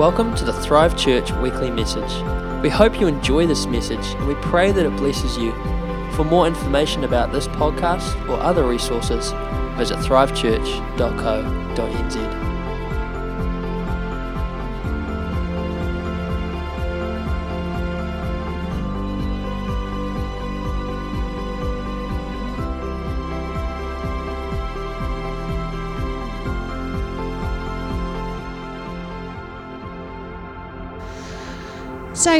Welcome to the Thrive Church weekly message. We hope you enjoy this message and we pray that it blesses you. For more information about this podcast or other resources, visit thrivechurch.co.nz.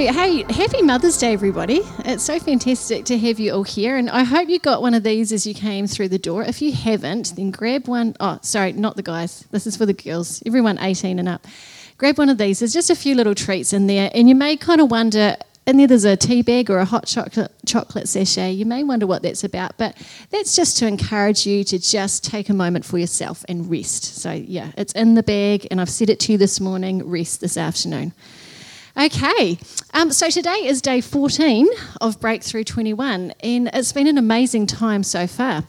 hey, happy Mother's Day, everybody. It's so fantastic to have you all here. And I hope you got one of these as you came through the door. If you haven't, then grab one. Oh, sorry, not the guys. This is for the girls, everyone 18 and up. Grab one of these. There's just a few little treats in there. And you may kind of wonder, in there there's a tea bag or a hot chocolate, chocolate sachet. You may wonder what that's about, but that's just to encourage you to just take a moment for yourself and rest. So, yeah, it's in the bag, and I've said it to you this morning rest this afternoon. Okay, um, so today is day 14 of Breakthrough 21, and it's been an amazing time so far.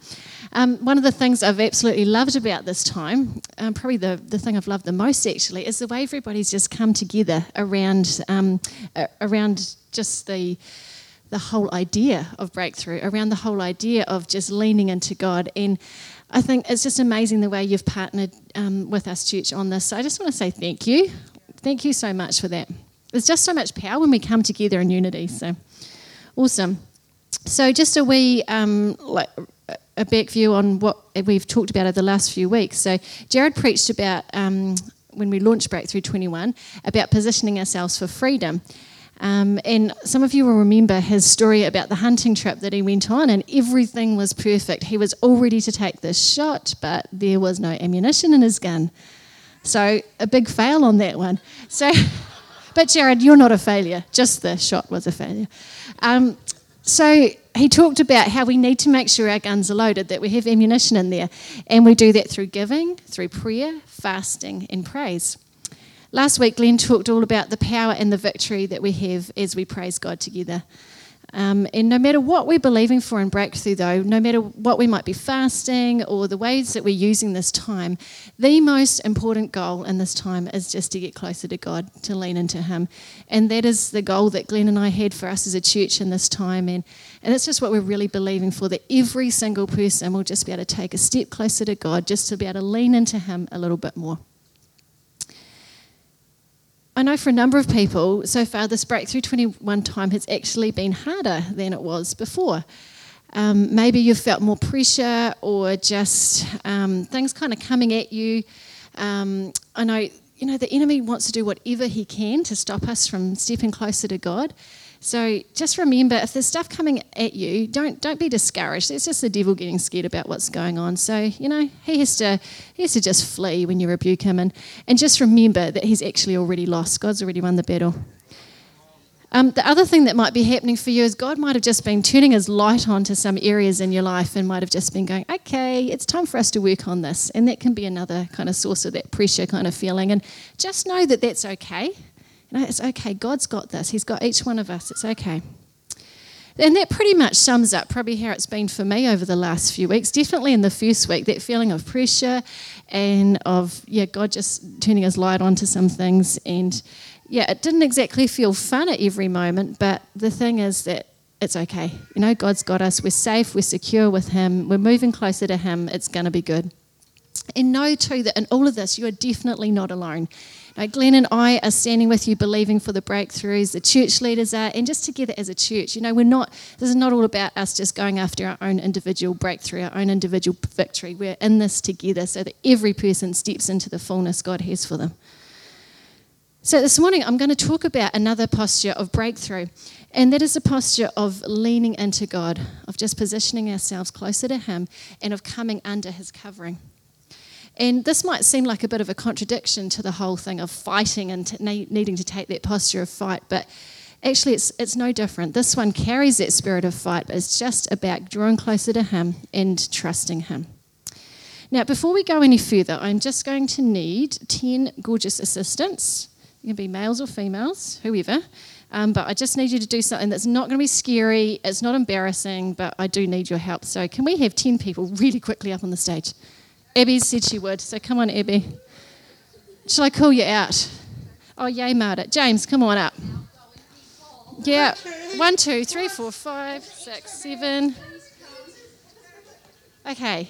Um, one of the things I've absolutely loved about this time, um, probably the, the thing I've loved the most actually, is the way everybody's just come together around um, around just the the whole idea of breakthrough, around the whole idea of just leaning into God. And I think it's just amazing the way you've partnered um, with us, church, on this. So I just want to say thank you. Thank you so much for that. There's just so much power when we come together in unity. So awesome. So just a wee um, like a back view on what we've talked about over the last few weeks. So Jared preached about um, when we launched Breakthrough 21 about positioning ourselves for freedom. Um, and some of you will remember his story about the hunting trip that he went on, and everything was perfect. He was all ready to take this shot, but there was no ammunition in his gun. So, a big fail on that one. So, But Jared, you're not a failure. Just the shot was a failure. Um, so he talked about how we need to make sure our guns are loaded, that we have ammunition in there. And we do that through giving, through prayer, fasting, and praise. Last week, Glenn talked all about the power and the victory that we have as we praise God together. Um, and no matter what we're believing for in breakthrough, though, no matter what we might be fasting or the ways that we're using this time, the most important goal in this time is just to get closer to God, to lean into Him. And that is the goal that Glenn and I had for us as a church in this time. And, and it's just what we're really believing for that every single person will just be able to take a step closer to God, just to be able to lean into Him a little bit more. I know for a number of people so far, this Breakthrough 21 time has actually been harder than it was before. Um, maybe you've felt more pressure or just um, things kind of coming at you. Um, I know, you know, the enemy wants to do whatever he can to stop us from stepping closer to God. So just remember, if there's stuff coming at you, don't don't be discouraged. It's just the devil getting scared about what's going on. So you know he has to he has to just flee when you rebuke him, and and just remember that he's actually already lost. God's already won the battle. Um, the other thing that might be happening for you is God might have just been turning his light on to some areas in your life and might have just been going, okay, it's time for us to work on this. And that can be another kind of source of that pressure kind of feeling. And just know that that's okay. It's okay. God's got this. He's got each one of us. It's okay. And that pretty much sums up probably how it's been for me over the last few weeks. Definitely in the first week, that feeling of pressure and of, yeah, God just turning his light onto some things. And yeah, it didn't exactly feel fun at every moment, but the thing is that it's okay. You know, God's got us. We're safe. We're secure with Him. We're moving closer to Him. It's going to be good. And know too that in all of this, you are definitely not alone. Now, Glenn and I are standing with you, believing for the breakthroughs. The church leaders are, and just together as a church. You know, we're not. This is not all about us just going after our own individual breakthrough, our own individual victory. We're in this together, so that every person steps into the fullness God has for them. So this morning, I'm going to talk about another posture of breakthrough, and that is a posture of leaning into God, of just positioning ourselves closer to Him, and of coming under His covering. And this might seem like a bit of a contradiction to the whole thing of fighting and t- needing to take that posture of fight, but actually it's, it's no different. This one carries that spirit of fight, but it's just about drawing closer to Him and trusting Him. Now, before we go any further, I'm just going to need 10 gorgeous assistants. You can be males or females, whoever. Um, but I just need you to do something that's not going to be scary, it's not embarrassing, but I do need your help. So, can we have 10 people really quickly up on the stage? Abby said she would, so come on, Abby. Shall I call you out? Oh, yay, Marta. James, come on up. Yeah. One, two, three, four, five, six, seven. Okay.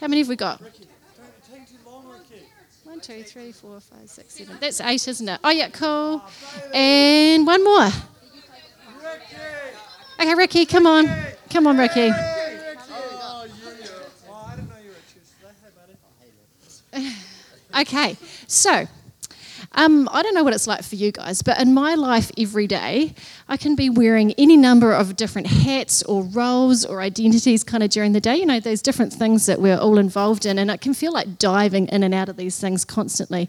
How many have we got? One, two, three, four, five, six, seven. That's eight, isn't it? Oh, yeah, cool. And one more. Okay, Ricky, come on. Come on, Ricky. Okay, so um, I don't know what it's like for you guys, but in my life every day, I can be wearing any number of different hats or roles or identities kind of during the day. You know, those different things that we're all involved in, and it can feel like diving in and out of these things constantly.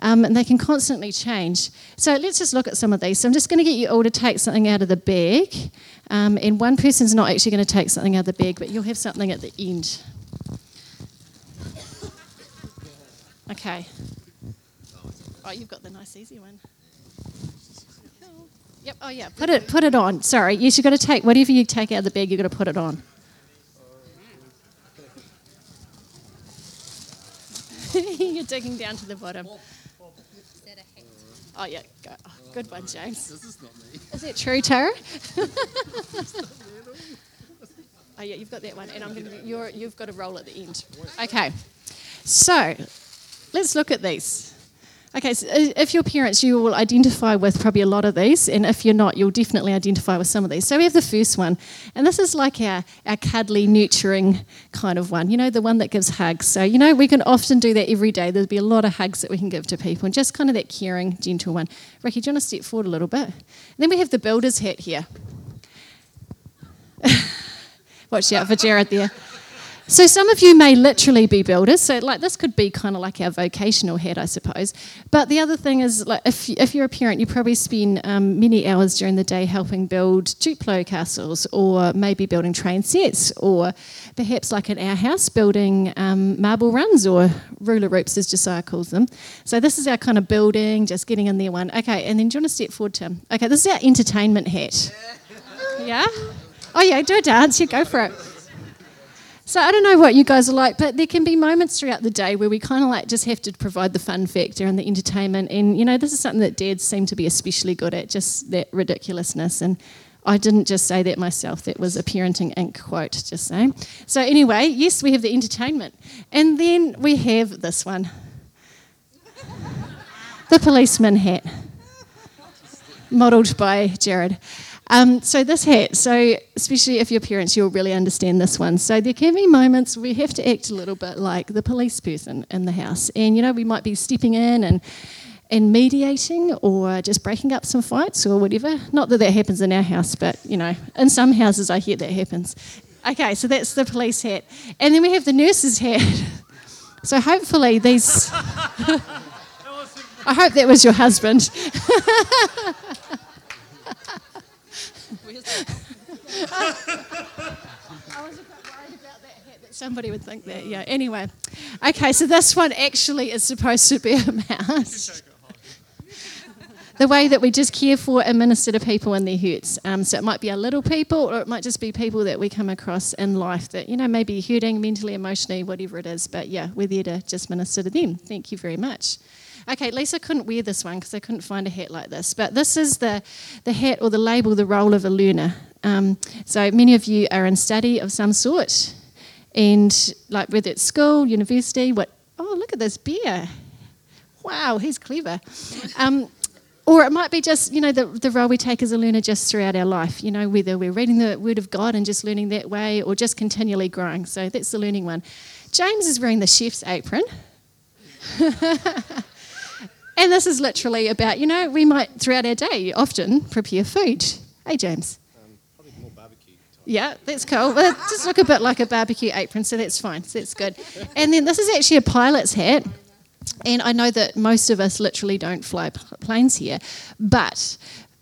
Um, and they can constantly change. So let's just look at some of these. So I'm just going to get you all to take something out of the bag. Um, and one person's not actually going to take something out of the bag, but you'll have something at the end. Okay. Oh, you've got the nice easy one. Yep. Oh yeah. Put it. Put it on. Sorry. Yes, you've got to take whatever you take out of the bag. You've got to put it on. You're digging down to the bottom. Oh yeah. Go. Oh, good one, James. This is not me. Is that true, Tara? oh yeah, you've got that one, and I'm gonna. You're, you've got a roll at the end. Okay. So, let's look at these. Okay, so uh, if you're parents, you will identify with probably a lot of these, and if you're not, you'll definitely identify with some of these. So we have the first one, and this is like our, our cuddly, nurturing kind of one, you know, the one that gives hugs. So, you know, we can often do that every day. There'll be a lot of hugs that we can give to people, and just kind of that caring, gentle one. Ricky, do you want to step forward a little bit? And then we have the builder's hat here. Watch out for Jared there. So some of you may literally be builders. So like this could be kind of like our vocational head, I suppose. But the other thing is, like if if you're a parent, you probably spend um, many hours during the day helping build Duplo castles, or maybe building train sets, or perhaps like in our house, building um, marble runs or ruler ropes, as Josiah calls them. So this is our kind of building, just getting in there one. Okay, and then do you want to step forward, Tim? Okay, this is our entertainment hat. Yeah. Oh yeah, do a dance. Yeah, go for it. So I don't know what you guys are like, but there can be moments throughout the day where we kind of like just have to provide the fun factor and the entertainment. And you know, this is something that dads seem to be especially good at, just that ridiculousness. And I didn't just say that myself; that was a Parenting Inc. quote. Just saying. So anyway, yes, we have the entertainment, and then we have this one, the policeman hat, modelled by Jared. Um, so this hat, so especially if you're parents, you'll really understand this one. So there can be moments we have to act a little bit like the police person in the house, and you know we might be stepping in and and mediating or just breaking up some fights or whatever. Not that that happens in our house, but you know, in some houses I hear that happens. Okay, so that's the police hat, and then we have the nurse's hat. So hopefully these. I hope that was your husband. I was a bit worried about that hat that somebody would think that. Yeah. Anyway, okay. So this one actually is supposed to be about the way that we just care for and minister to people in their hurts. Um, so it might be our little people, or it might just be people that we come across in life that you know maybe hurting mentally, emotionally, whatever it is. But yeah, we're there to just minister to them. Thank you very much. Okay, Lisa couldn't wear this one because I couldn't find a hat like this. But this is the, the hat or the label, the role of a learner. Um, so many of you are in study of some sort, and like whether it's school, university, what? Oh, look at this bear! Wow, he's clever. Um, or it might be just, you know, the, the role we take as a learner just throughout our life, you know, whether we're reading the Word of God and just learning that way or just continually growing. So that's the learning one. James is wearing the chef's apron. and this is literally about, you know, we might throughout our day often prepare food. Hey, James. Um, probably more barbecue. Type. Yeah, that's cool. Well, it just look a bit like a barbecue apron, so that's fine. So that's good. And then this is actually a pilot's hat. And I know that most of us literally don't fly planes here, but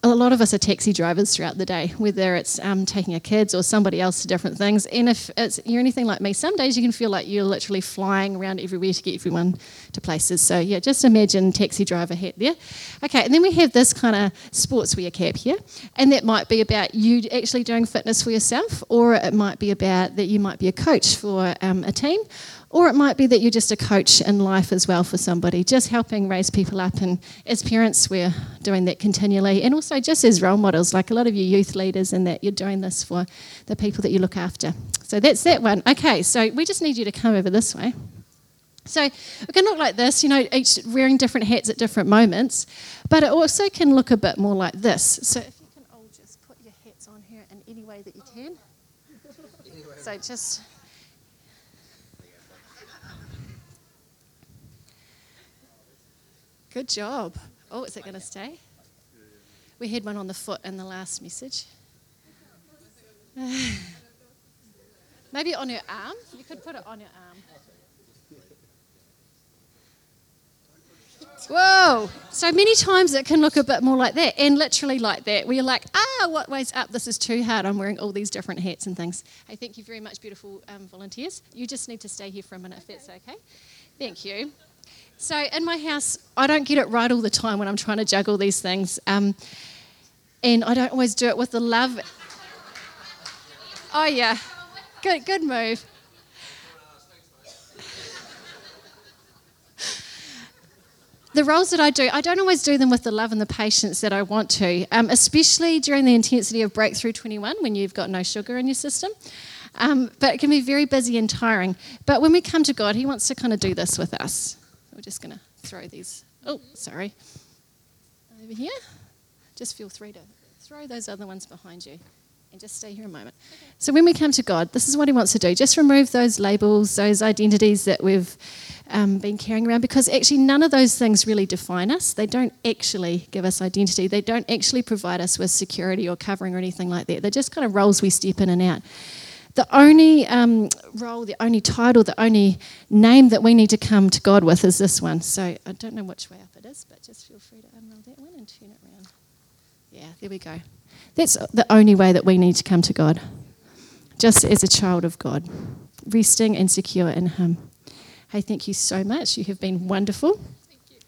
a lot of us are taxi drivers throughout the day, whether it's um, taking our kids or somebody else to different things. And if you're anything like me, some days you can feel like you're literally flying around everywhere to get everyone to places. So yeah, just imagine taxi driver hat there. Okay, and then we have this kind of sportswear cap here, and that might be about you actually doing fitness for yourself, or it might be about that you might be a coach for um, a team Or it might be that you're just a coach in life as well for somebody, just helping raise people up. And as parents, we're doing that continually. And also just as role models, like a lot of you youth leaders, and that you're doing this for the people that you look after. So that's that one. Okay, so we just need you to come over this way. So it can look like this, you know, each wearing different hats at different moments, but it also can look a bit more like this. So if you can all just put your hats on here in any way that you can. So just Good job. Oh, is it going to stay? We had one on the foot in the last message. Maybe on your arm. You could put it on your arm. Whoa! So many times it can look a bit more like that, and literally like that, where you're like, ah, what way's up? This is too hard. I'm wearing all these different hats and things. Hey, thank you very much, beautiful um, volunteers. You just need to stay here for a minute if that's okay. Thank you. So in my house, I don't get it right all the time when I'm trying to juggle these things. Um, and I don't always do it with the love. Oh, yeah. Good, good move. the roles that I do, I don't always do them with the love and the patience that I want to, um, especially during the intensity of Breakthrough 21 when you've got no sugar in your system. Um, but it can be very busy and tiring. But when we come to God, He wants to kind of do this with us. Just going to throw these. Oh, sorry. Over here. Just feel free to throw those other ones behind you and just stay here a moment. So, when we come to God, this is what He wants to do. Just remove those labels, those identities that we've um, been carrying around, because actually none of those things really define us. They don't actually give us identity. They don't actually provide us with security or covering or anything like that. They're just kind of roles we step in and out. The only um, role, the only title, the only name that we need to come to God with is this one. So I don't know which way up it is, but just feel free to unroll that one and turn it around. Yeah, there we go. That's the only way that we need to come to God, just as a child of God, resting and secure in Him. Hey, thank you so much. You have been wonderful.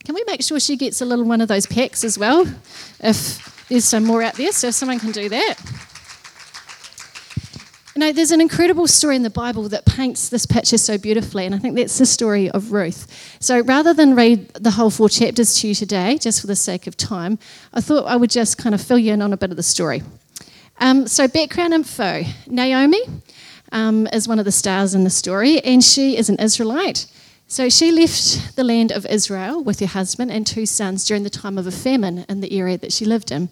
Can we make sure she gets a little one of those packs as well? If there's some more out there, so if someone can do that. You know, there's an incredible story in the Bible that paints this picture so beautifully, and I think that's the story of Ruth. So rather than read the whole four chapters to you today, just for the sake of time, I thought I would just kind of fill you in on a bit of the story. Um, so, background info Naomi um, is one of the stars in the story, and she is an Israelite. So, she left the land of Israel with her husband and two sons during the time of a famine in the area that she lived in.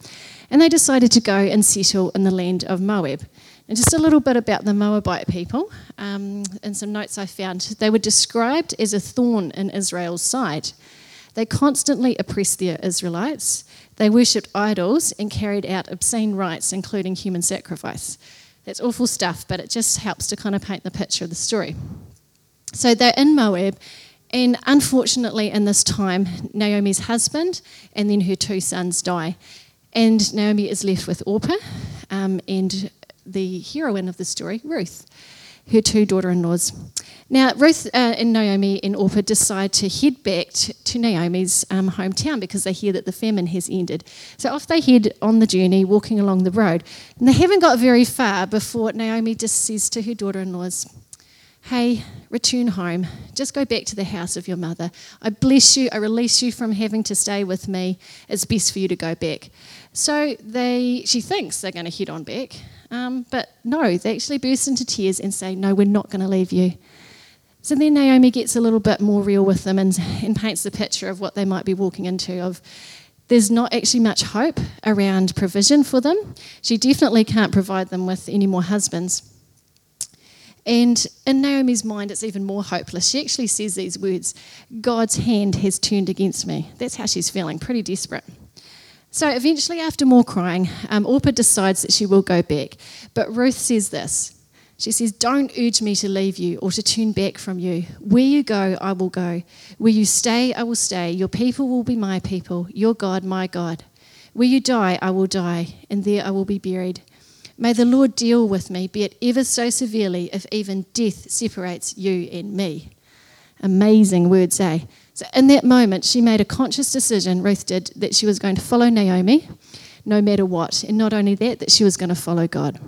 And they decided to go and settle in the land of Moab. And just a little bit about the Moabite people, um, in some notes I found. They were described as a thorn in Israel's side. They constantly oppressed the Israelites. They worshipped idols and carried out obscene rites, including human sacrifice. That's awful stuff, but it just helps to kind of paint the picture of the story. So they're in Moab, and unfortunately, in this time, Naomi's husband and then her two sons die. And Naomi is left with Orpah um, and the heroine of the story, Ruth, her two daughter in laws. Now, Ruth uh, and Naomi and Orpah decide to head back to Naomi's um, hometown because they hear that the famine has ended. So off they head on the journey, walking along the road. And they haven't got very far before Naomi just says to her daughter in laws, Hey, return home. Just go back to the house of your mother. I bless you. I release you from having to stay with me. It's best for you to go back. So they, she thinks they're going to head on back. Um, but no, they actually burst into tears and say, No, we're not going to leave you. So then Naomi gets a little bit more real with them and, and paints the picture of what they might be walking into of there's not actually much hope around provision for them. She definitely can't provide them with any more husbands. And in Naomi's mind, it's even more hopeless. She actually says these words God's hand has turned against me. That's how she's feeling, pretty desperate. So eventually, after more crying, um, Orpah decides that she will go back. But Ruth says this She says, Don't urge me to leave you or to turn back from you. Where you go, I will go. Where you stay, I will stay. Your people will be my people, your God, my God. Where you die, I will die, and there I will be buried. May the Lord deal with me, be it ever so severely, if even death separates you and me. Amazing words, eh? So, in that moment, she made a conscious decision, Ruth did, that she was going to follow Naomi no matter what. And not only that, that she was going to follow God.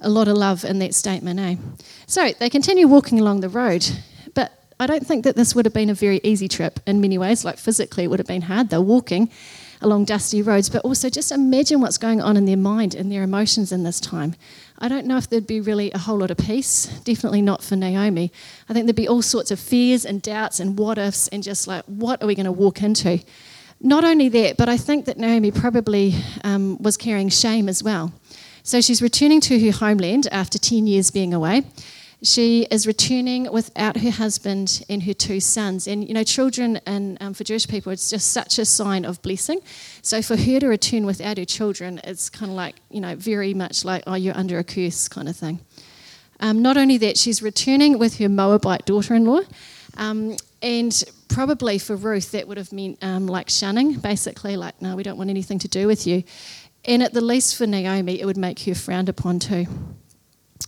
A lot of love in that statement, eh? So they continue walking along the road, but I don't think that this would have been a very easy trip in many ways. Like physically, it would have been hard. They're walking along dusty roads, but also just imagine what's going on in their mind and their emotions in this time. I don't know if there'd be really a whole lot of peace. Definitely not for Naomi. I think there'd be all sorts of fears and doubts and what ifs and just like, what are we going to walk into? Not only that, but I think that Naomi probably um, was carrying shame as well. So she's returning to her homeland after 10 years being away she is returning without her husband and her two sons. And, you know, children and um, for Jewish people, it's just such a sign of blessing. So for her to return without her children, it's kind of like, you know, very much like, oh, you're under a curse kind of thing. Um, not only that, she's returning with her Moabite daughter in law. Um, and probably for Ruth, that would have meant um, like shunning, basically, like, no, we don't want anything to do with you. And at the least for Naomi, it would make her frowned upon too.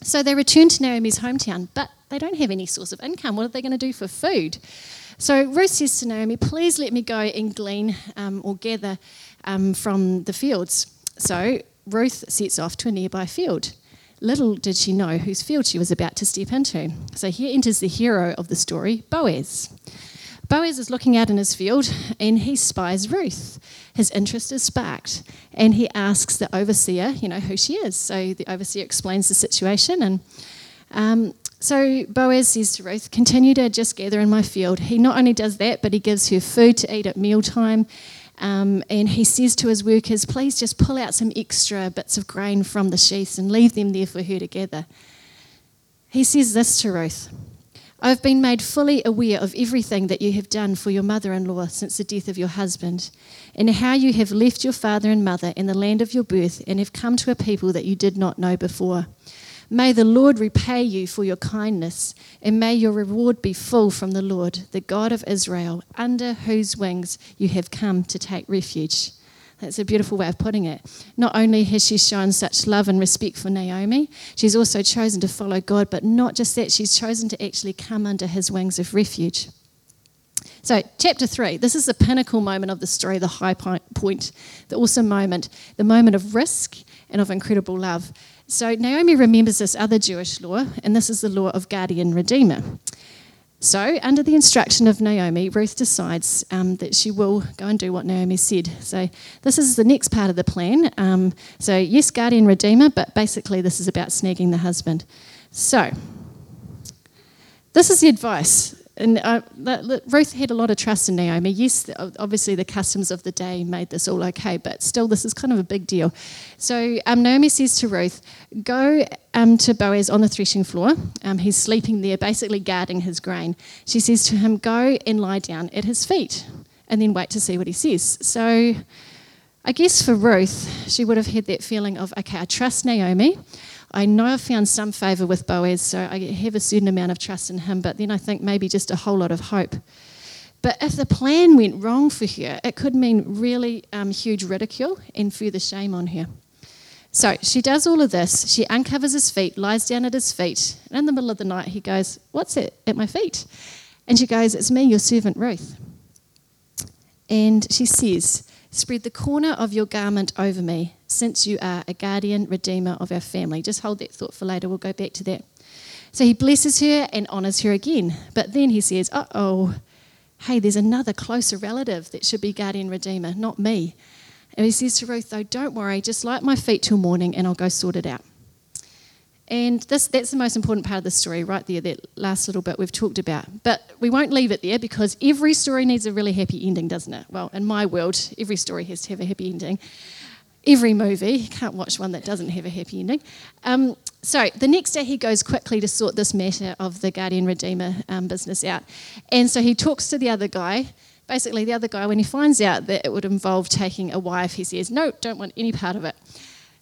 So they return to Naomi's hometown, but they don't have any source of income. What are they going to do for food? So Ruth says to Naomi, Please let me go and glean um, or gather um, from the fields. So Ruth sets off to a nearby field. Little did she know whose field she was about to step into. So here enters the hero of the story, Boaz. Boaz is looking out in his field and he spies Ruth. His interest is sparked and he asks the overseer, you know, who she is. So the overseer explains the situation and um, so Boaz says to Ruth, Continue to just gather in my field. He not only does that, but he gives her food to eat at mealtime. Um, and he says to his workers, Please just pull out some extra bits of grain from the sheaths and leave them there for her to gather. He says this to Ruth I have been made fully aware of everything that you have done for your mother in law since the death of your husband, and how you have left your father and mother in the land of your birth and have come to a people that you did not know before. May the Lord repay you for your kindness, and may your reward be full from the Lord, the God of Israel, under whose wings you have come to take refuge. That's a beautiful way of putting it. Not only has she shown such love and respect for Naomi, she's also chosen to follow God, but not just that, she's chosen to actually come under his wings of refuge. So, chapter three, this is the pinnacle moment of the story, the high point, the awesome moment, the moment of risk and of incredible love. So, Naomi remembers this other Jewish law, and this is the law of guardian redeemer. So, under the instruction of Naomi, Ruth decides um, that she will go and do what Naomi said. So, this is the next part of the plan. Um, so, yes, guardian redeemer, but basically, this is about snagging the husband. So, this is the advice and uh, Ruth had a lot of trust in Naomi. Yes, obviously the customs of the day made this all okay, but still, this is kind of a big deal. So um, Naomi says to Ruth, Go um, to Boaz on the threshing floor. Um, he's sleeping there, basically guarding his grain. She says to him, Go and lie down at his feet, and then wait to see what he says. So I guess for Ruth, she would have had that feeling of, Okay, I trust Naomi. I know I've found some favour with Boaz, so I have a certain amount of trust in him, but then I think maybe just a whole lot of hope. But if the plan went wrong for her, it could mean really um, huge ridicule and further shame on her. So she does all of this. She uncovers his feet, lies down at his feet, and in the middle of the night, he goes, What's it at my feet? And she goes, It's me, your servant Ruth. And she says, Spread the corner of your garment over me, since you are a guardian redeemer of our family. Just hold that thought for later, we'll go back to that. So he blesses her and honours her again. But then he says, Uh oh, hey, there's another closer relative that should be guardian redeemer, not me. And he says to Ruth, though, don't worry, just light my feet till morning and I'll go sort it out. And this, that's the most important part of the story, right there, that last little bit we've talked about. But we won't leave it there because every story needs a really happy ending, doesn't it? Well, in my world, every story has to have a happy ending. Every movie, you can't watch one that doesn't have a happy ending. Um, so the next day, he goes quickly to sort this matter of the Guardian Redeemer um, business out. And so he talks to the other guy. Basically, the other guy, when he finds out that it would involve taking a wife, he says, No, don't want any part of it.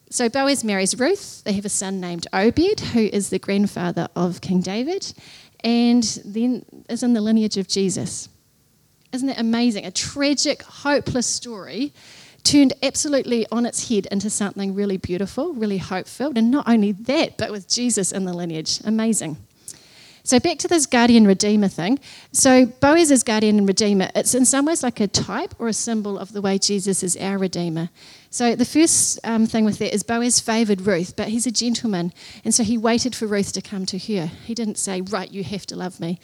So Boaz marries Ruth. They have a son named Obed, who is the grandfather of King David, and then is in the lineage of Jesus. Isn't that amazing? A tragic, hopeless story turned absolutely on its head into something really beautiful, really hope filled. And not only that, but with Jesus in the lineage. Amazing. So back to this guardian redeemer thing. So Boaz is guardian and redeemer. It's in some ways like a type or a symbol of the way Jesus is our redeemer. So the first um, thing with that is Boaz favoured Ruth, but he's a gentleman, and so he waited for Ruth to come to her. He didn't say, "Right, you have to love me."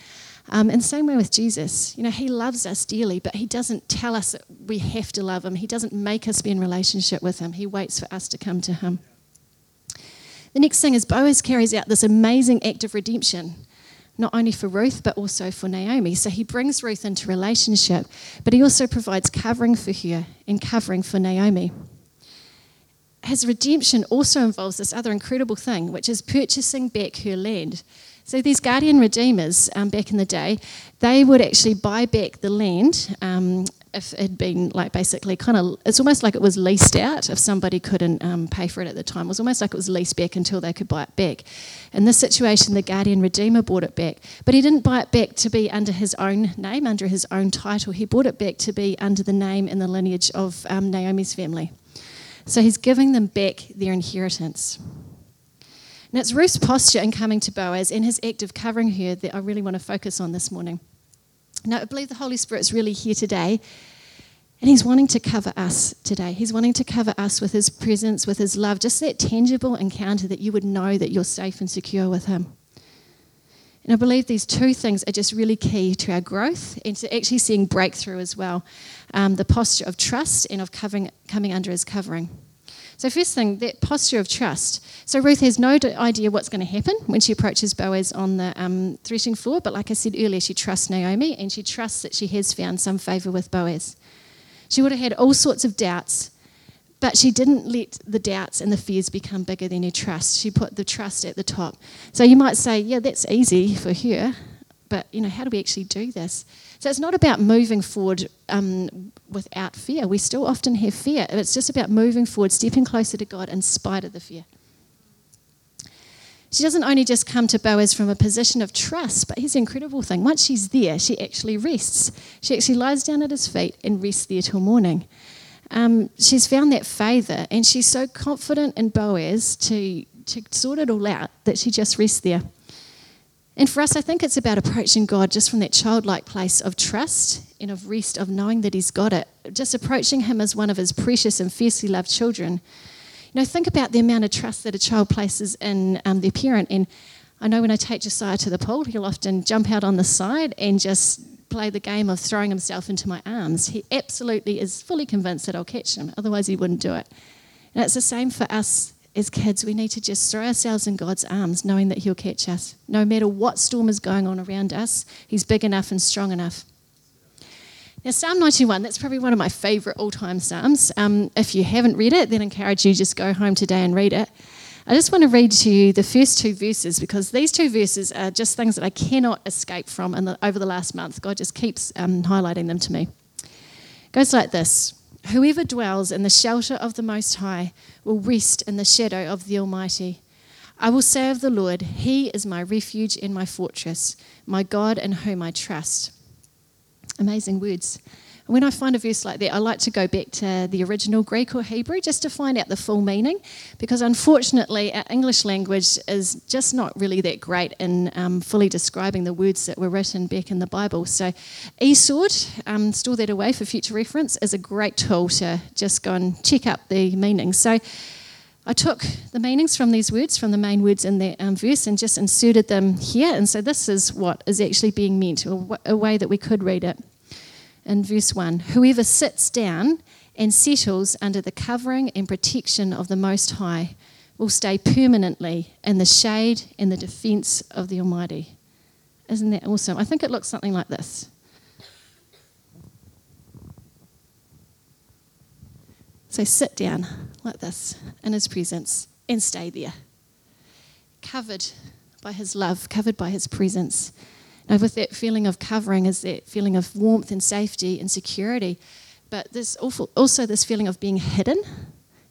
Um, and same way with Jesus. You know, he loves us dearly, but he doesn't tell us that we have to love him. He doesn't make us be in relationship with him. He waits for us to come to him. The next thing is Boaz carries out this amazing act of redemption not only for Ruth, but also for Naomi. So he brings Ruth into relationship, but he also provides covering for her and covering for Naomi. His redemption also involves this other incredible thing, which is purchasing back her land. So these guardian redeemers um, back in the day, they would actually buy back the land um, if it had been like basically kind of, it's almost like it was leased out if somebody couldn't um, pay for it at the time. It was almost like it was leased back until they could buy it back. In this situation, the guardian redeemer bought it back, but he didn't buy it back to be under his own name, under his own title. He bought it back to be under the name and the lineage of um, Naomi's family. So he's giving them back their inheritance. Now, it's Ruth's posture in coming to Boaz and his act of covering her that I really want to focus on this morning. Now, I believe the Holy Spirit's really here today, and He's wanting to cover us today. He's wanting to cover us with His presence, with His love, just that tangible encounter that you would know that you're safe and secure with Him. And I believe these two things are just really key to our growth and to actually seeing breakthrough as well um, the posture of trust and of covering, coming under His covering. So, first thing, that posture of trust. So, Ruth has no idea what's going to happen when she approaches Boaz on the um, threshing floor, but like I said earlier, she trusts Naomi and she trusts that she has found some favour with Boaz. She would have had all sorts of doubts, but she didn't let the doubts and the fears become bigger than her trust. She put the trust at the top. So, you might say, yeah, that's easy for her, but you know, how do we actually do this? So it's not about moving forward um, without fear. We still often have fear. It's just about moving forward, stepping closer to God in spite of the fear. She doesn't only just come to Boaz from a position of trust, but here's the incredible thing. Once she's there, she actually rests. She actually lies down at his feet and rests there till morning. Um, she's found that favour, and she's so confident in Boaz to, to sort it all out that she just rests there. And for us, I think it's about approaching God just from that childlike place of trust and of rest, of knowing that He's got it, just approaching Him as one of His precious and fiercely loved children. You know, think about the amount of trust that a child places in um, their parent. And I know when I take Josiah to the pool, he'll often jump out on the side and just play the game of throwing himself into my arms. He absolutely is fully convinced that I'll catch him, otherwise, he wouldn't do it. And it's the same for us as kids, we need to just throw ourselves in God's arms, knowing that He'll catch us. No matter what storm is going on around us, He's big enough and strong enough. Now, Psalm 91, that's probably one of my favourite all time Psalms. Um, if you haven't read it, then I encourage you just go home today and read it. I just want to read to you the first two verses because these two verses are just things that I cannot escape from the, over the last month. God just keeps um, highlighting them to me. It goes like this Whoever dwells in the shelter of the Most High will rest in the shadow of the Almighty. I will say of the Lord, He is my refuge and my fortress, my God in whom I trust. Amazing words when I find a verse like that, I like to go back to the original Greek or Hebrew just to find out the full meaning, because unfortunately, our English language is just not really that great in um, fully describing the words that were written back in the Bible. So, eSword, um, store that away for future reference, is a great tool to just go and check up the meaning. So, I took the meanings from these words, from the main words in that um, verse, and just inserted them here. And so, this is what is actually being meant, or a way that we could read it in verse 1 Whoever sits down and settles under the covering and protection of the Most High will stay permanently in the shade and the defense of the Almighty. Isn't that awesome? I think it looks something like this. So sit down like this in His presence and stay there, covered by His love, covered by His presence. Now, with that feeling of covering is that feeling of warmth and safety and security, but there's also this feeling of being hidden,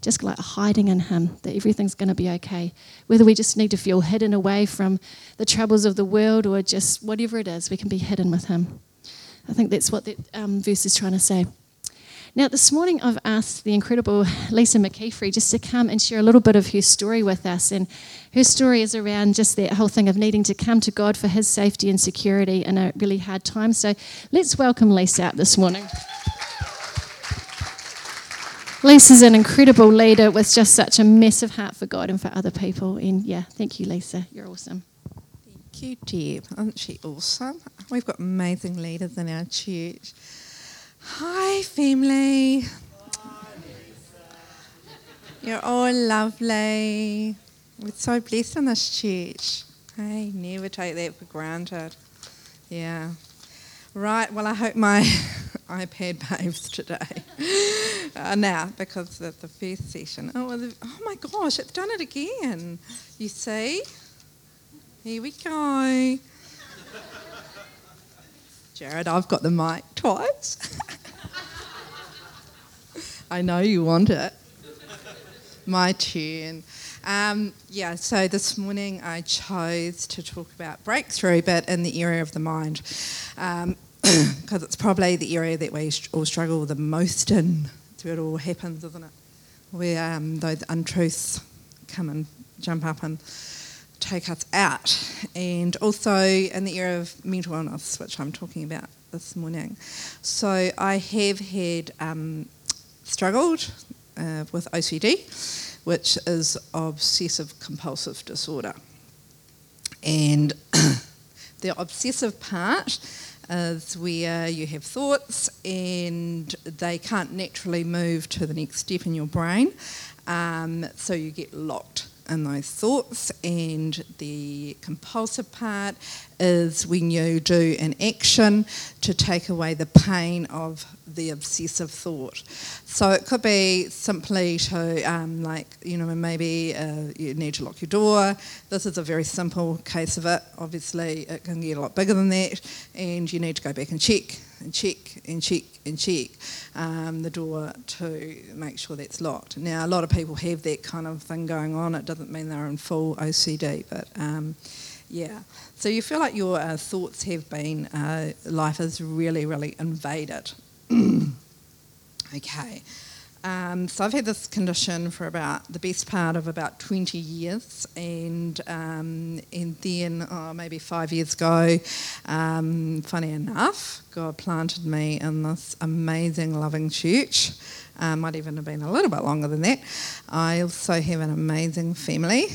just like hiding in Him, that everything's going to be okay. Whether we just need to feel hidden away from the troubles of the world or just whatever it is, we can be hidden with Him. I think that's what that um, verse is trying to say. Now, this morning I've asked the incredible Lisa McKeefrey just to come and share a little bit of her story with us. And her story is around just that whole thing of needing to come to God for His safety and security in a really hard time. So let's welcome Lisa out this morning. Lisa's an incredible leader with just such a massive heart for God and for other people. And yeah, thank you, Lisa. You're awesome. Thank you, Deb. Isn't she awesome? We've got amazing leaders in our church. Hi, family. You're all lovely. We're so blessed in this church. Hey, never take that for granted. Yeah. Right, well, I hope my iPad behaves today. uh, now, because of the first session. Oh, the, oh my gosh, it's done it again. You see? Here we go. Jared, I've got the mic twice. I know you want it. My turn. Um, yeah, so this morning I chose to talk about breakthrough, but in the area of the mind, because um, it's probably the area that we all struggle the most in. It's where it all happens, isn't it? Where um, those untruths come and jump up and take us out, and also in the area of mental illness, which I'm talking about this morning. So I have had um, struggled uh, with OCD, which is obsessive compulsive disorder, and the obsessive part is where you have thoughts and they can't naturally move to the next step in your brain, um, so you get locked and those thoughts. And the compulsive part is when you do an action to take away the pain of the obsessive thought. So it could be simply to, um, like, you know, maybe uh, you need to lock your door. This is a very simple case of it. Obviously, it can get a lot bigger than that, and you need to go back and check and check and check and check um, the door to make sure that's locked. Now, a lot of people have that kind of thing going on. It doesn't mean they're in full OCD, but um, yeah. So you feel like your uh, thoughts have been, uh, life has really, really invaded. okay. Um, so I've had this condition for about the best part of about 20 years, and um, and then oh, maybe five years ago, um, funny enough, God planted me in this amazing, loving church. Um, might even have been a little bit longer than that. I also have an amazing family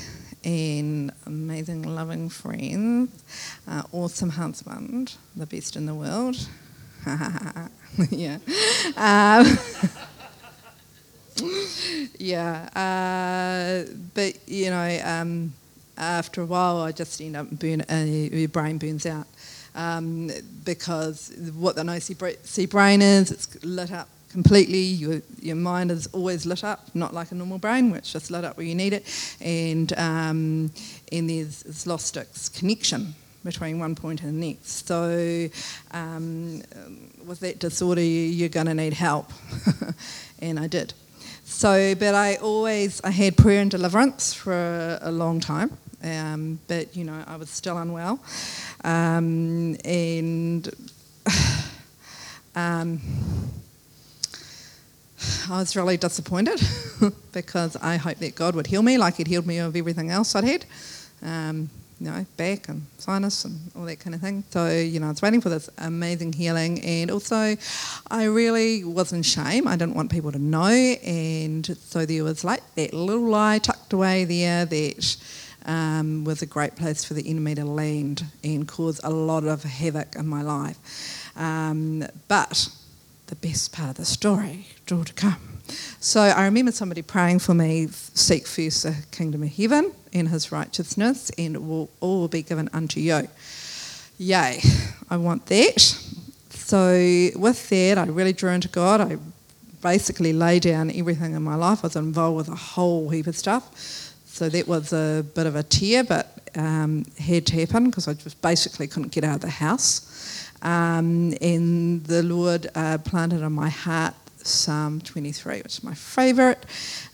and amazing, loving friends, uh, awesome husband, the best in the world. yeah. Yeah. Uh, but, you know, um, after a while, I just end up burn, uh, your brain burns out. Um, because what the OCD brain is, it's lit up completely. Your, your mind is always lit up, not like a normal brain, which just lit up where you need it. And, um, and there's, there's lost its connection between one point and the next. So um, with that disorder, you're going to need help. and I did. So, but I always, I had prayer and deliverance for a, long time. Um, but, you know, I was still unwell. Um, and um, I was really disappointed because I hoped that God would heal me like He'd healed me of everything else I'd had. You know, back and sinus and all that kind of thing. So, you know, I was waiting for this amazing healing. And also, I really was in shame. I didn't want people to know. And so there was like that little lie tucked away there that um, was a great place for the enemy to land and cause a lot of havoc in my life. Um, but the best part of the story, still to come. So I remember somebody praying for me, seek first the kingdom of heaven and his righteousness, and it will all will be given unto you. Yay, I want that. So with that, I really drew into God. I basically laid down everything in my life. I was involved with a whole heap of stuff. So that was a bit of a tear, but um, had to happen because I just basically couldn't get out of the house. Um, and the Lord uh, planted on my heart Psalm 23, which is my favourite.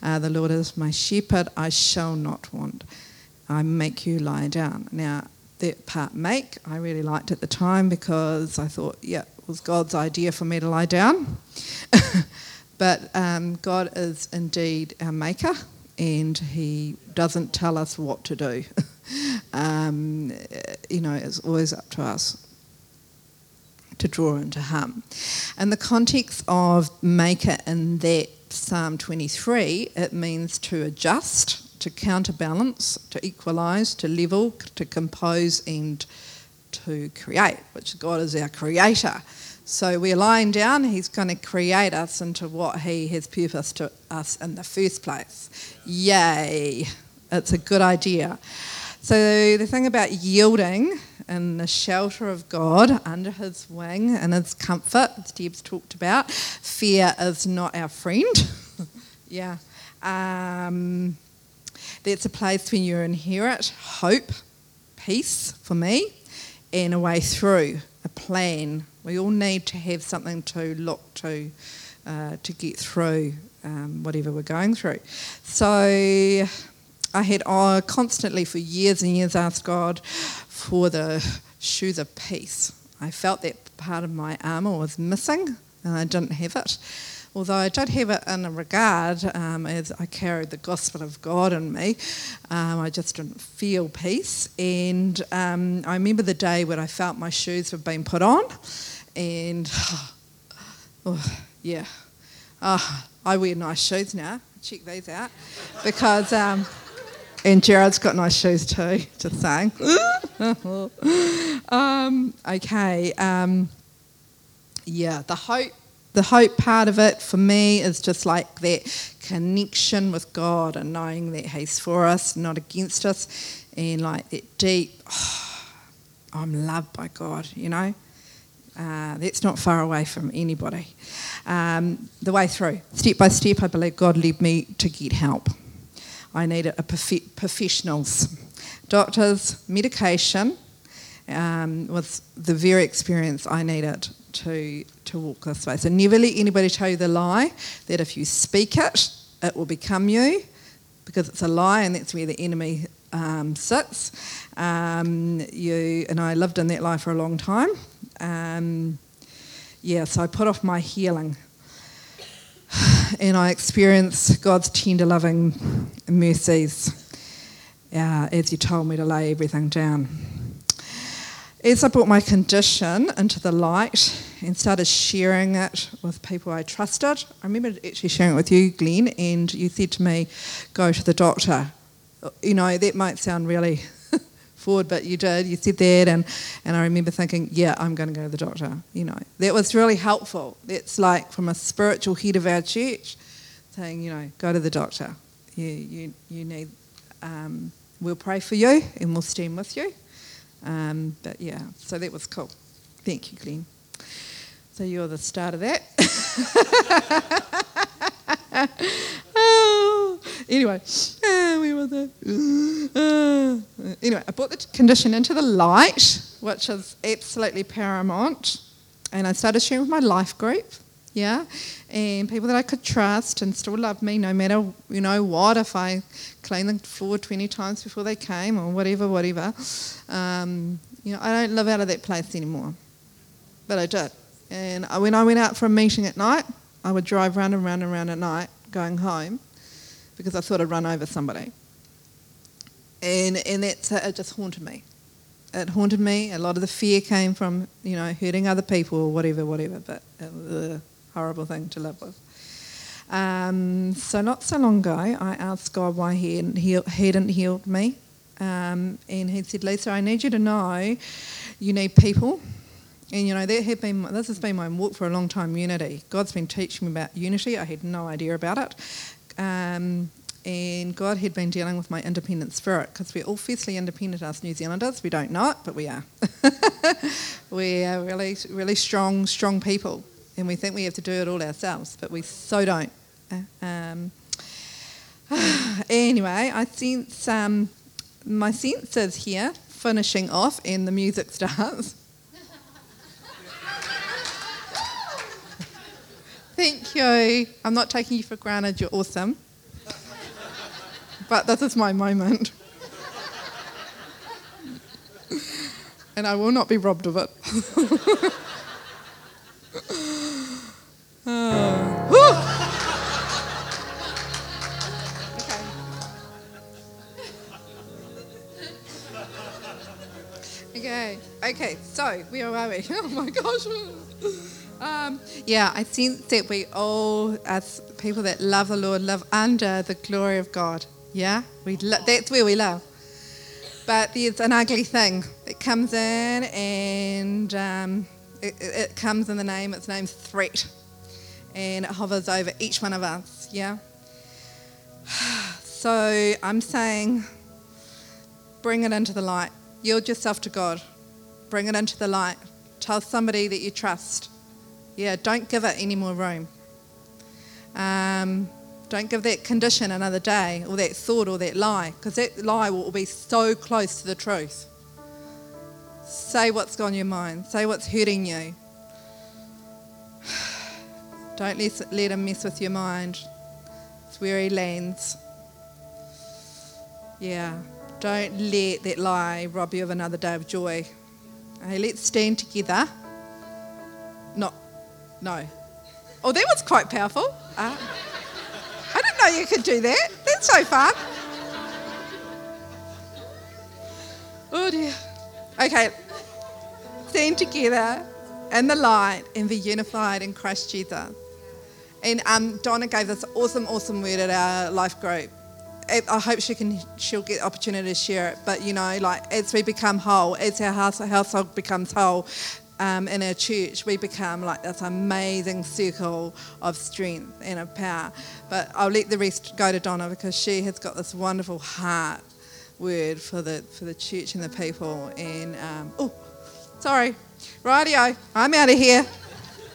Uh, the Lord is my shepherd, I shall not want. I make you lie down. Now, that part make, I really liked at the time because I thought, yeah, it was God's idea for me to lie down. but um, God is indeed our maker and He doesn't tell us what to do. um, you know, it's always up to us to draw and to Him. In the context of maker in that Psalm 23, it means to adjust, to counterbalance, to equalise, to level, to compose, and to create, which God is our creator. So we're lying down, He's going to create us into what He has purposed to us in the first place. Yay! It's a good idea. So the thing about yielding in the shelter of God, under His wing, and His comfort, as Deb's talked about, fear is not our friend. yeah. Um, that's a place when you inherit hope, peace for me, and a way through, a plan. We all need to have something to look to uh, to get through um, whatever we're going through. So I had uh, constantly for years and years asked God for the shoes of peace. I felt that part of my armour was missing and I didn't have it. Although I did have it in a regard um, as I carried the gospel of God in me, um, I just didn't feel peace. And um, I remember the day when I felt my shoes had been put on, and oh, yeah, oh, I wear nice shoes now. Check these out because. And Jared's got nice shoes too, just saying. um, okay. Um, yeah, the hope, the hope part of it for me is just like that connection with God and knowing that He's for us, not against us, and like that deep, oh, I'm loved by God, you know? Uh, that's not far away from anybody. Um, the way through, step by step, I believe God led me to get help. I needed a prof- professionals, doctors, medication um, was the very experience I needed to to walk this way. So never let anybody tell you the lie that if you speak it, it will become you, because it's a lie, and that's where the enemy um, sits. Um, you and I lived in that lie for a long time. Um, yeah, so I put off my healing and I experience God's tender, loving mercies uh, as He told me to lay everything down. As I brought my condition into the light and started sharing it with people I trusted, I remember actually sharing it with you, Glenn, and you said to me, Go to the doctor. You know, that might sound really forward, but you did. You said that, and, and I remember thinking, yeah, I'm going to go to the doctor. You know, that was really helpful. It's like from a spiritual head of our church saying, you know, go to the doctor. You, you, you need, um, we'll pray for you and we'll stand with you. Um, but yeah, so that was cool. Thank you, Glenn. So you're the start of that. oh, anyway, uh, was it? Uh, anyway, I brought the condition into the light, which is absolutely paramount, and I started sharing with my life group. Yeah, and people that I could trust and still love me no matter you know what. If I cleaned the floor twenty times before they came or whatever, whatever. Um, you know, I don't live out of that place anymore, but I did. And when I went out for a meeting at night, I would drive round and round and round at night going home because I thought I'd run over somebody. And, and that's, it just haunted me. It haunted me. A lot of the fear came from, you know, hurting other people or whatever, whatever, but it was a horrible thing to live with. Um, so not so long ago, I asked God why he hadn't, heal, he hadn't healed me. Um, and he said, Lisa, I need you to know you need people and you know that had been this has been my walk for a long time. Unity. God's been teaching me about unity. I had no idea about it, um, and God had been dealing with my independent spirit because we're all fiercely independent as New Zealanders. We don't know it, but we are. we are really, really strong, strong people, and we think we have to do it all ourselves, but we so don't. Um, anyway, I sense um, my sense is here finishing off, and the music starts. Thank you. I'm not taking you for granted. You're awesome. But this is my moment. and I will not be robbed of it. okay. Okay. Okay, so where are we? Oh my gosh. Um, yeah, I think that we all, as people that love the Lord, live under the glory of God. Yeah, we lo- that's where we love. But there's an ugly thing It comes in, and um, it, it it comes in the name. Its name's threat, and it hovers over each one of us. Yeah. So I'm saying, bring it into the light. Yield yourself to God. Bring it into the light. Tell somebody that you trust. Yeah, don't give it any more room. Um, don't give that condition another day, or that thought, or that lie, because that lie will be so close to the truth. Say what's on your mind. Say what's hurting you. Don't let, let him mess with your mind. It's where he lands. Yeah. Don't let that lie rob you of another day of joy. Hey, let's stand together. Not, no. Oh, that was quite powerful. Uh, You could do that. That's so fun. Oh dear. Okay. Stand together in the light and be unified in Christ Jesus. And um, Donna gave this awesome, awesome word at our life group. I hope she can, she'll get opportunity to share it. But you know, like as we become whole, as our house, household becomes whole, um, in our church, we become like this amazing circle of strength and of power. But I'll let the rest go to Donna because she has got this wonderful heart word for the for the church and the people. And um, oh, sorry, rightio, I'm out of here.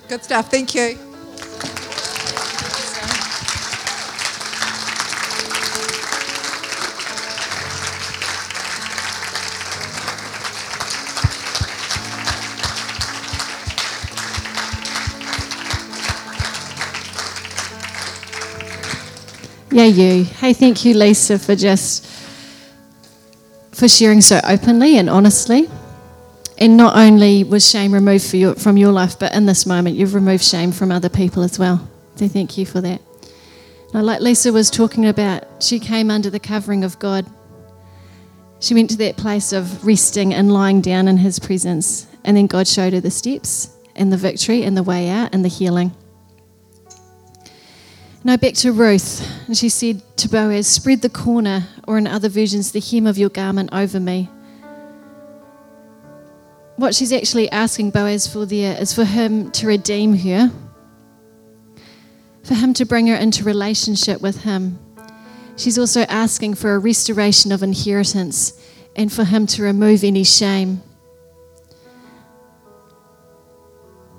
Good stuff. Thank you. Yeah, you. Hey, thank you, Lisa, for just for sharing so openly and honestly. And not only was shame removed your, from your life, but in this moment, you've removed shame from other people as well. So thank you for that. Now, like Lisa was talking about, she came under the covering of God. She went to that place of resting and lying down in His presence, and then God showed her the steps and the victory and the way out and the healing. Now back to Ruth, and she said to Boaz, Spread the corner, or in other versions, the hem of your garment over me. What she's actually asking Boaz for there is for him to redeem her, for him to bring her into relationship with him. She's also asking for a restoration of inheritance and for him to remove any shame.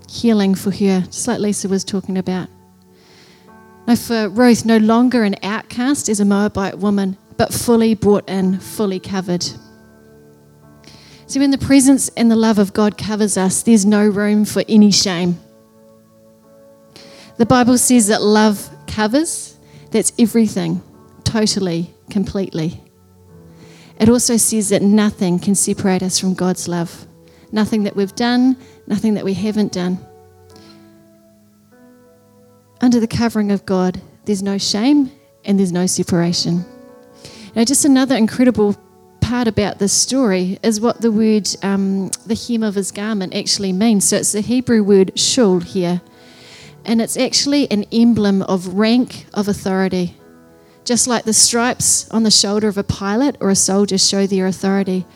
Healing for her, just like Lisa was talking about. Now, for Ruth, no longer an outcast as a Moabite woman, but fully brought in, fully covered. So, when the presence and the love of God covers us, there's no room for any shame. The Bible says that love covers, that's everything, totally, completely. It also says that nothing can separate us from God's love. Nothing that we've done, nothing that we haven't done under the covering of God, there's no shame and there's no separation. Now, just another incredible part about this story is what the word, um, the hem of his garment, actually means. So it's the Hebrew word shul here, and it's actually an emblem of rank, of authority. Just like the stripes on the shoulder of a pilot or a soldier show their authority.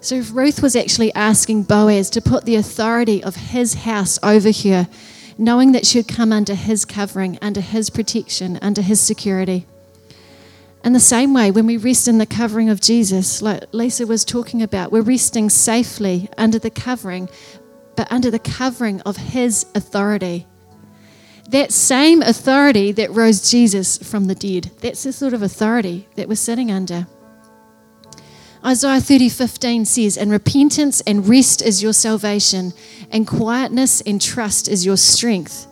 So Ruth was actually asking Boaz to put the authority of his house over her knowing that she would come under his covering, under his protection, under his security. In the same way, when we rest in the covering of Jesus, like Lisa was talking about, we're resting safely under the covering, but under the covering of his authority. That same authority that rose Jesus from the dead. That's the sort of authority that we're sitting under. Isaiah 30:15 says, "And repentance and rest is your salvation, and quietness and trust is your strength."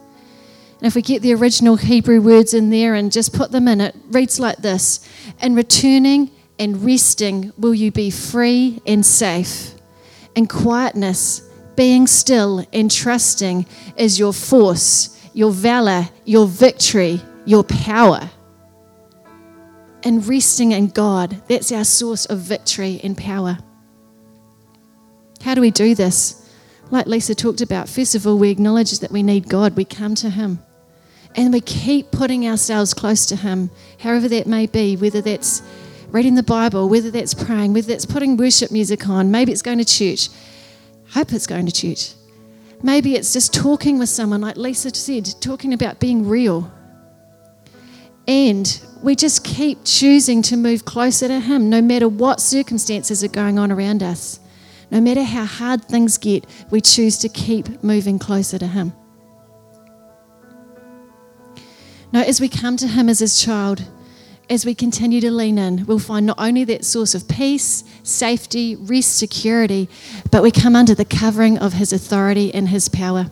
And if we get the original Hebrew words in there and just put them in, it reads like this In returning and resting will you be free and safe. In quietness, being still and trusting is your force, your valor, your victory, your power and resting in God. That's our source of victory and power. How do we do this? Like Lisa talked about, first of all, we acknowledge that we need God. We come to Him. And we keep putting ourselves close to Him, however that may be, whether that's reading the Bible, whether that's praying, whether that's putting worship music on, maybe it's going to church. Hope it's going to church. Maybe it's just talking with someone, like Lisa said, talking about being real. And we just keep choosing to move closer to Him, no matter what circumstances are going on around us. No matter how hard things get, we choose to keep moving closer to Him. Now, as we come to Him as His child, as we continue to lean in, we'll find not only that source of peace, safety, rest, security, but we come under the covering of His authority and His power.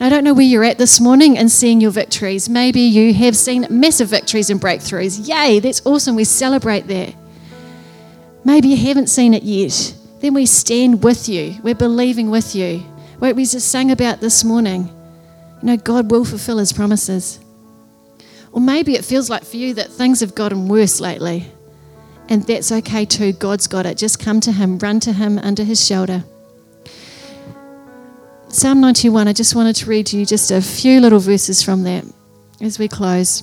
I don't know where you're at this morning and seeing your victories. Maybe you have seen massive victories and breakthroughs. Yay, that's awesome. We celebrate that. Maybe you haven't seen it yet. Then we stand with you. We're believing with you. What we just sang about this morning. You know, God will fulfill His promises. Or maybe it feels like for you that things have gotten worse lately. And that's okay too. God's got it. Just come to Him, run to Him under His shoulder. Psalm 91, I just wanted to read to you just a few little verses from that as we close.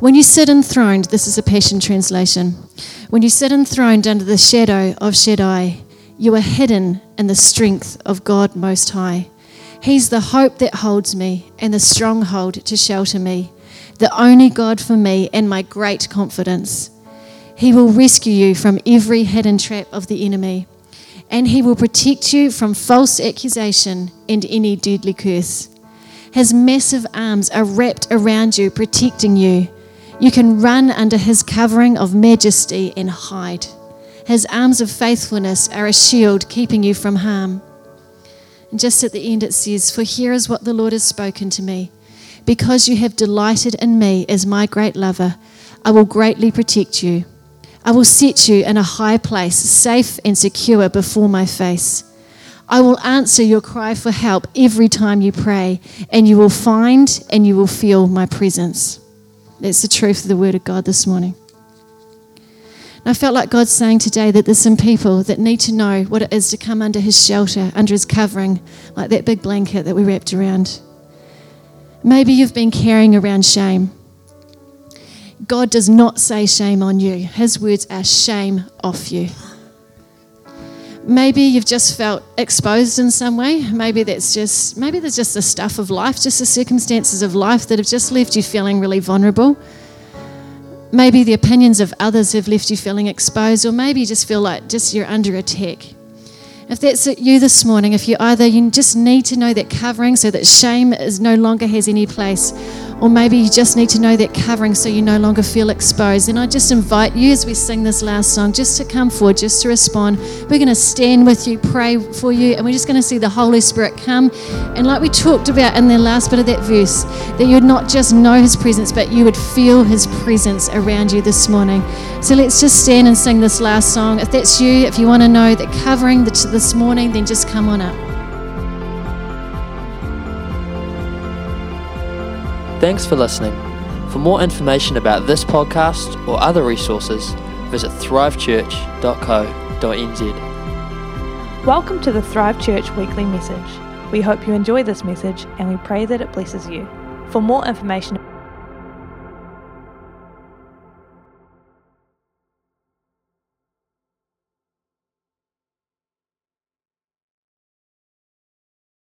When you sit enthroned, this is a Passion translation. When you sit enthroned under the shadow of Shaddai, you are hidden in the strength of God Most High. He's the hope that holds me and the stronghold to shelter me the only God for me and my great confidence. He will rescue you from every hidden trap of the enemy, and He will protect you from false accusation and any deadly curse. His massive arms are wrapped around you, protecting you. You can run under His covering of majesty and hide. His arms of faithfulness are a shield keeping you from harm. And just at the end, it says, For here is what the Lord has spoken to me. Because you have delighted in me as my great lover, I will greatly protect you. I will set you in a high place, safe and secure before my face. I will answer your cry for help every time you pray, and you will find and you will feel my presence. That's the truth of the Word of God this morning. I felt like God's saying today that there's some people that need to know what it is to come under His shelter, under His covering, like that big blanket that we wrapped around. Maybe you've been carrying around shame. God does not say shame on you, His words are shame off you. Maybe you've just felt exposed in some way. Maybe that's just maybe there's just the stuff of life, just the circumstances of life that have just left you feeling really vulnerable. Maybe the opinions of others have left you feeling exposed, or maybe you just feel like just you're under attack. If that's you this morning, if you either you just need to know that covering so that shame is no longer has any place, or maybe you just need to know that covering so you no longer feel exposed. And I just invite you as we sing this last song just to come forward, just to respond. We're going to stand with you, pray for you, and we're just going to see the Holy Spirit come. And like we talked about in the last bit of that verse, that you would not just know His presence, but you would feel His presence around you this morning. So let's just stand and sing this last song. If that's you, if you want to know that covering this morning, then just come on up. Thanks for listening. For more information about this podcast or other resources, visit thrivechurch.co.nz. Welcome to the Thrive Church weekly message. We hope you enjoy this message and we pray that it blesses you. For more information,